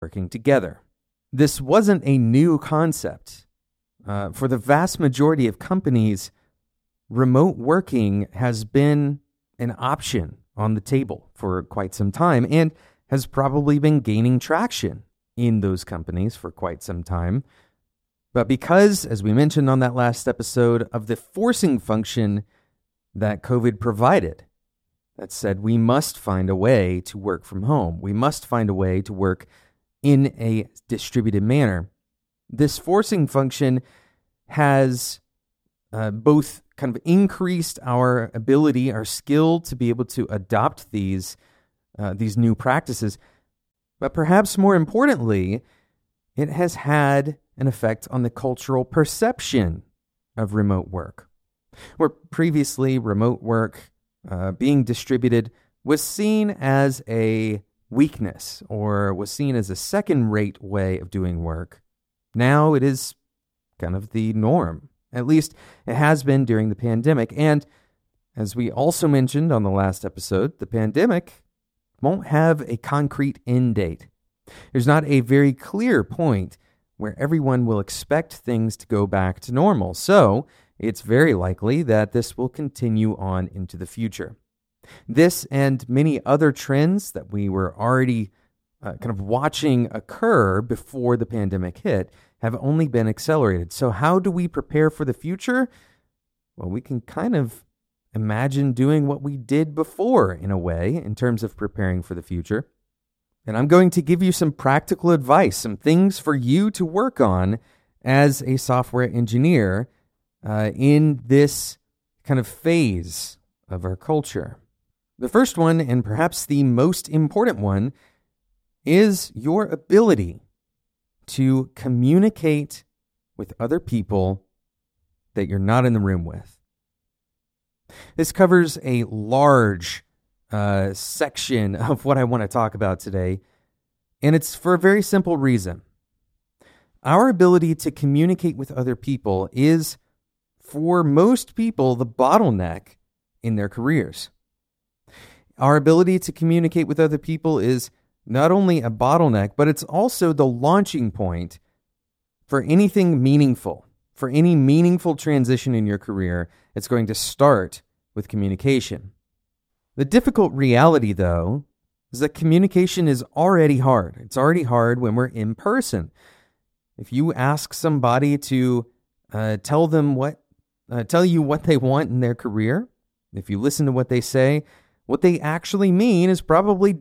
working together. This wasn't a new concept. Uh, for the vast majority of companies, remote working has been an option on the table for quite some time and has probably been gaining traction in those companies for quite some time. But because, as we mentioned on that last episode, of the forcing function that COVID provided, that said, we must find a way to work from home. We must find a way to work in a distributed manner. This forcing function has uh, both kind of increased our ability, our skill to be able to adopt these uh, these new practices, but perhaps more importantly, it has had an effect on the cultural perception of remote work. Where previously remote work uh, being distributed was seen as a weakness or was seen as a second rate way of doing work, now it is kind of the norm. At least it has been during the pandemic. And as we also mentioned on the last episode, the pandemic won't have a concrete end date. There's not a very clear point where everyone will expect things to go back to normal. So it's very likely that this will continue on into the future. This and many other trends that we were already uh, kind of watching occur before the pandemic hit have only been accelerated. So, how do we prepare for the future? Well, we can kind of imagine doing what we did before in a way in terms of preparing for the future. And I'm going to give you some practical advice, some things for you to work on as a software engineer uh, in this kind of phase of our culture. The first one, and perhaps the most important one, is your ability to communicate with other people that you're not in the room with. This covers a large uh, section of what I want to talk about today, and it's for a very simple reason. Our ability to communicate with other people is, for most people, the bottleneck in their careers. Our ability to communicate with other people is not only a bottleneck, but it's also the launching point for anything meaningful. For any meaningful transition in your career, it's going to start with communication. The difficult reality, though, is that communication is already hard. It's already hard when we're in person. If you ask somebody to uh, tell them what, uh, tell you what they want in their career, if you listen to what they say, what they actually mean is probably